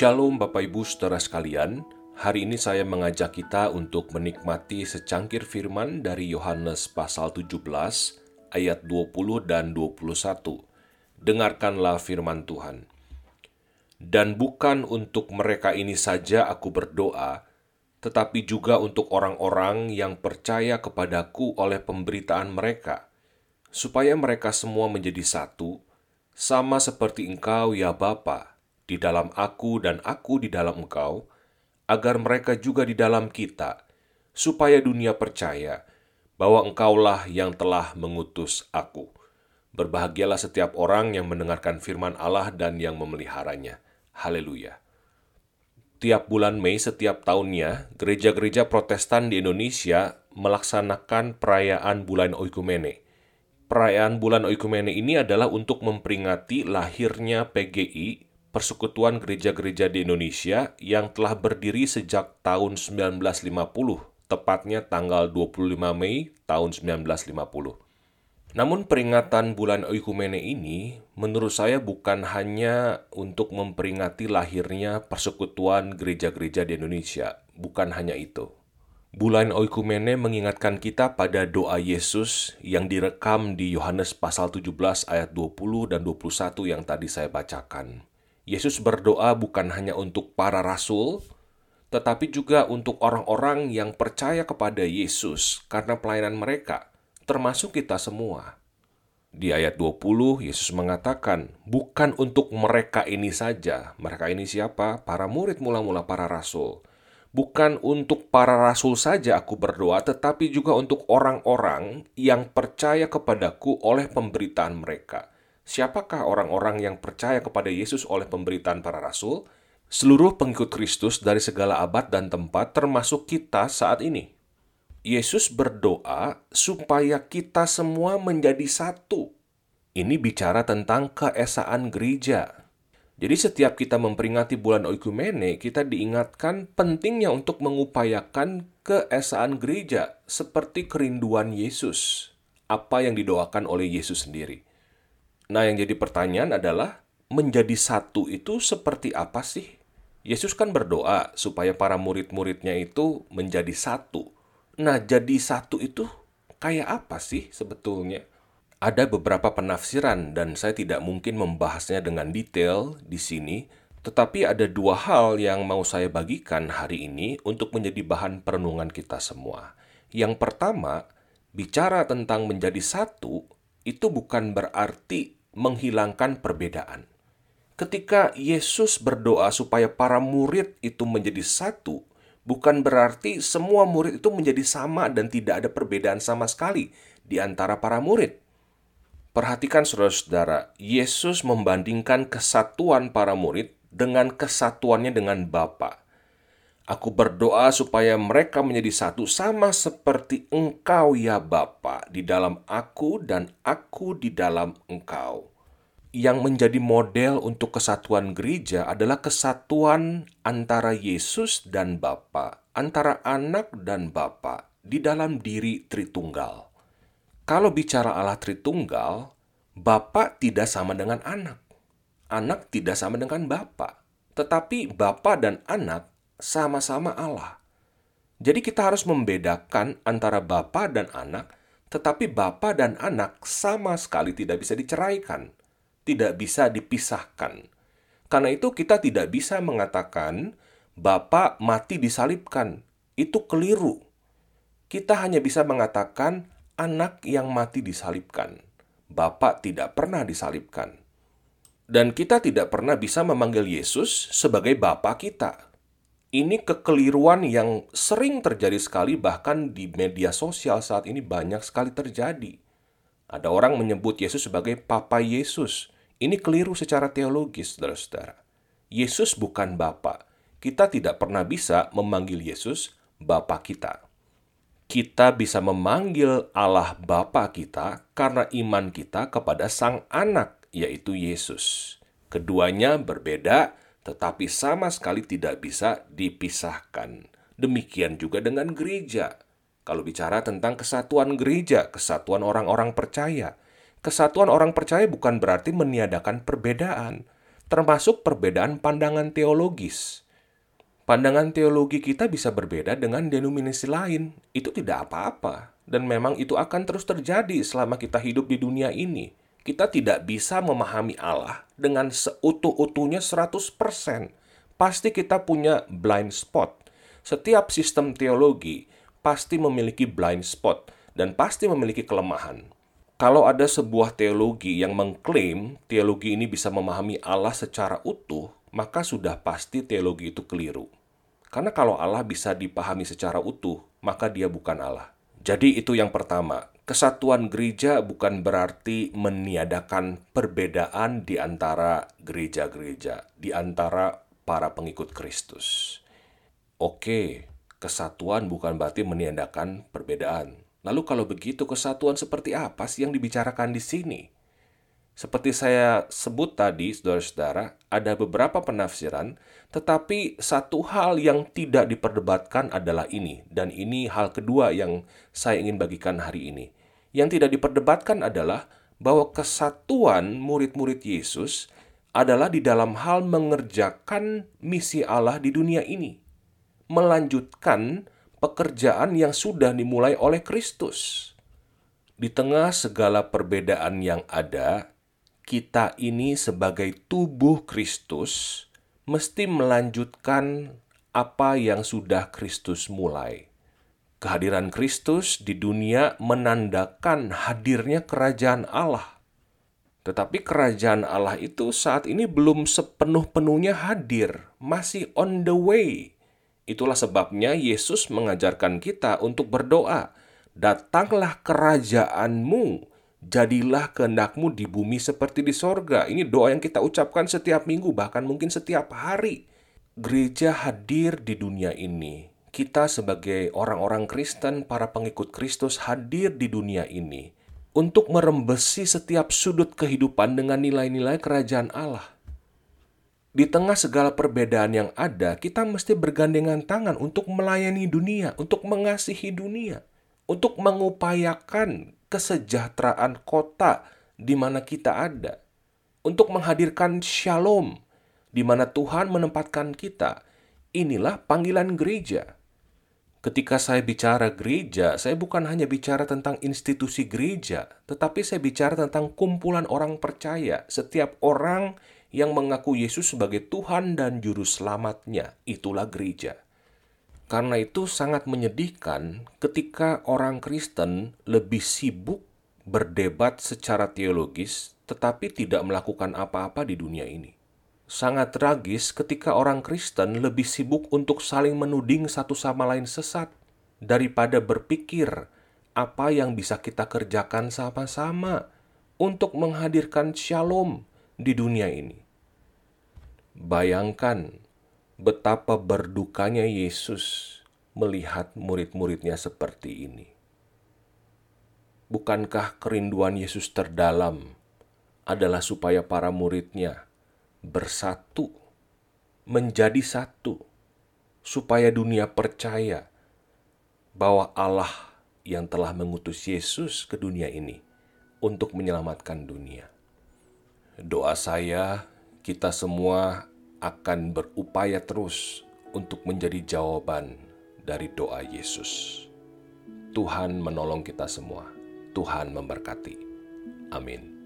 Shalom Bapak Ibu Saudara sekalian, hari ini saya mengajak kita untuk menikmati secangkir firman dari Yohanes pasal 17 ayat 20 dan 21. Dengarkanlah firman Tuhan. Dan bukan untuk mereka ini saja aku berdoa, tetapi juga untuk orang-orang yang percaya kepadaku oleh pemberitaan mereka, supaya mereka semua menjadi satu, sama seperti engkau ya Bapa, di dalam aku dan aku di dalam engkau, agar mereka juga di dalam kita, supaya dunia percaya bahwa engkaulah yang telah mengutus aku. Berbahagialah setiap orang yang mendengarkan firman Allah dan yang memeliharanya. Haleluya. Tiap bulan Mei setiap tahunnya, gereja-gereja protestan di Indonesia melaksanakan perayaan bulan Oikumene. Perayaan bulan Oikumene ini adalah untuk memperingati lahirnya PGI Persekutuan Gereja-Gereja di Indonesia yang telah berdiri sejak tahun 1950, tepatnya tanggal 25 Mei tahun 1950. Namun peringatan bulan Oikumene ini menurut saya bukan hanya untuk memperingati lahirnya persekutuan gereja-gereja di Indonesia, bukan hanya itu. Bulan Oikumene mengingatkan kita pada doa Yesus yang direkam di Yohanes pasal 17 ayat 20 dan 21 yang tadi saya bacakan. Yesus berdoa bukan hanya untuk para rasul, tetapi juga untuk orang-orang yang percaya kepada Yesus karena pelayanan mereka, termasuk kita semua. Di ayat 20, Yesus mengatakan, bukan untuk mereka ini saja. Mereka ini siapa? Para murid mula-mula para rasul. Bukan untuk para rasul saja aku berdoa, tetapi juga untuk orang-orang yang percaya kepadaku oleh pemberitaan mereka Siapakah orang-orang yang percaya kepada Yesus oleh pemberitaan para rasul? Seluruh pengikut Kristus dari segala abad dan tempat, termasuk kita saat ini. Yesus berdoa supaya kita semua menjadi satu. Ini bicara tentang keesaan gereja. Jadi setiap kita memperingati bulan Oikumene, kita diingatkan pentingnya untuk mengupayakan keesaan gereja seperti kerinduan Yesus. Apa yang didoakan oleh Yesus sendiri. Nah, yang jadi pertanyaan adalah menjadi satu itu seperti apa sih? Yesus kan berdoa supaya para murid-muridnya itu menjadi satu. Nah, jadi satu itu kayak apa sih sebetulnya? Ada beberapa penafsiran dan saya tidak mungkin membahasnya dengan detail di sini, tetapi ada dua hal yang mau saya bagikan hari ini untuk menjadi bahan perenungan kita semua. Yang pertama, bicara tentang menjadi satu itu bukan berarti menghilangkan perbedaan. Ketika Yesus berdoa supaya para murid itu menjadi satu, bukan berarti semua murid itu menjadi sama dan tidak ada perbedaan sama sekali di antara para murid. Perhatikan saudara-saudara, Yesus membandingkan kesatuan para murid dengan kesatuannya dengan Bapa. Aku berdoa supaya mereka menjadi satu sama seperti engkau ya Bapa di dalam aku dan aku di dalam engkau. Yang menjadi model untuk kesatuan gereja adalah kesatuan antara Yesus dan Bapa, antara anak dan Bapa di dalam diri Tritunggal. Kalau bicara Allah Tritunggal, Bapa tidak sama dengan anak. Anak tidak sama dengan Bapa. Tetapi Bapa dan anak sama-sama Allah. Jadi kita harus membedakan antara Bapa dan anak, tetapi Bapa dan anak sama sekali tidak bisa diceraikan, tidak bisa dipisahkan. Karena itu kita tidak bisa mengatakan Bapa mati disalibkan. Itu keliru. Kita hanya bisa mengatakan anak yang mati disalibkan. Bapak tidak pernah disalibkan. Dan kita tidak pernah bisa memanggil Yesus sebagai Bapa kita ini kekeliruan yang sering terjadi sekali bahkan di media sosial saat ini banyak sekali terjadi. Ada orang menyebut Yesus sebagai Papa Yesus. Ini keliru secara teologis, saudara-saudara. Yesus bukan Bapa. Kita tidak pernah bisa memanggil Yesus Bapa kita. Kita bisa memanggil Allah Bapa kita karena iman kita kepada Sang Anak, yaitu Yesus. Keduanya berbeda, tetapi sama sekali tidak bisa dipisahkan. Demikian juga dengan gereja. Kalau bicara tentang kesatuan gereja, kesatuan orang-orang percaya, kesatuan orang percaya bukan berarti meniadakan perbedaan, termasuk perbedaan pandangan teologis. Pandangan teologi kita bisa berbeda dengan denominasi lain. Itu tidak apa-apa. Dan memang itu akan terus terjadi selama kita hidup di dunia ini. Kita tidak bisa memahami Allah dengan seutuh-utuhnya 100%. Pasti kita punya blind spot. Setiap sistem teologi pasti memiliki blind spot dan pasti memiliki kelemahan. Kalau ada sebuah teologi yang mengklaim teologi ini bisa memahami Allah secara utuh, maka sudah pasti teologi itu keliru. Karena kalau Allah bisa dipahami secara utuh, maka dia bukan Allah. Jadi itu yang pertama. Kesatuan gereja bukan berarti meniadakan perbedaan di antara gereja-gereja, di antara para pengikut Kristus. Oke, kesatuan bukan berarti meniadakan perbedaan. Lalu kalau begitu kesatuan seperti apa sih yang dibicarakan di sini? Seperti saya sebut tadi, saudara-saudara, ada beberapa penafsiran, tetapi satu hal yang tidak diperdebatkan adalah ini, dan ini hal kedua yang saya ingin bagikan hari ini. Yang tidak diperdebatkan adalah bahwa kesatuan murid-murid Yesus adalah di dalam hal mengerjakan misi Allah di dunia ini, melanjutkan pekerjaan yang sudah dimulai oleh Kristus. Di tengah segala perbedaan yang ada, kita ini sebagai tubuh Kristus mesti melanjutkan apa yang sudah Kristus mulai. Kehadiran Kristus di dunia menandakan hadirnya kerajaan Allah. Tetapi kerajaan Allah itu saat ini belum sepenuh-penuhnya hadir, masih on the way. Itulah sebabnya Yesus mengajarkan kita untuk berdoa, "Datanglah kerajaanmu, jadilah kehendakmu di bumi seperti di sorga. Ini doa yang kita ucapkan setiap minggu, bahkan mungkin setiap hari. Gereja hadir di dunia ini. Kita sebagai orang-orang Kristen, para pengikut Kristus hadir di dunia ini untuk merembesi setiap sudut kehidupan dengan nilai-nilai kerajaan Allah. Di tengah segala perbedaan yang ada, kita mesti bergandengan tangan untuk melayani dunia, untuk mengasihi dunia, untuk mengupayakan kesejahteraan kota di mana kita ada, untuk menghadirkan shalom di mana Tuhan menempatkan kita. Inilah panggilan gereja. Ketika saya bicara gereja, saya bukan hanya bicara tentang institusi gereja, tetapi saya bicara tentang kumpulan orang percaya. Setiap orang yang mengaku Yesus sebagai Tuhan dan Juru Selamatnya, itulah gereja. Karena itu sangat menyedihkan ketika orang Kristen lebih sibuk berdebat secara teologis tetapi tidak melakukan apa-apa di dunia ini. Sangat tragis ketika orang Kristen lebih sibuk untuk saling menuding satu sama lain sesat daripada berpikir apa yang bisa kita kerjakan sama-sama untuk menghadirkan shalom di dunia ini. Bayangkan betapa berdukanya Yesus melihat murid-muridnya seperti ini. Bukankah kerinduan Yesus terdalam adalah supaya para muridnya bersatu, menjadi satu, supaya dunia percaya bahwa Allah yang telah mengutus Yesus ke dunia ini untuk menyelamatkan dunia. Doa saya, kita semua akan berupaya terus untuk menjadi jawaban dari doa Yesus. Tuhan menolong kita semua. Tuhan memberkati. Amin.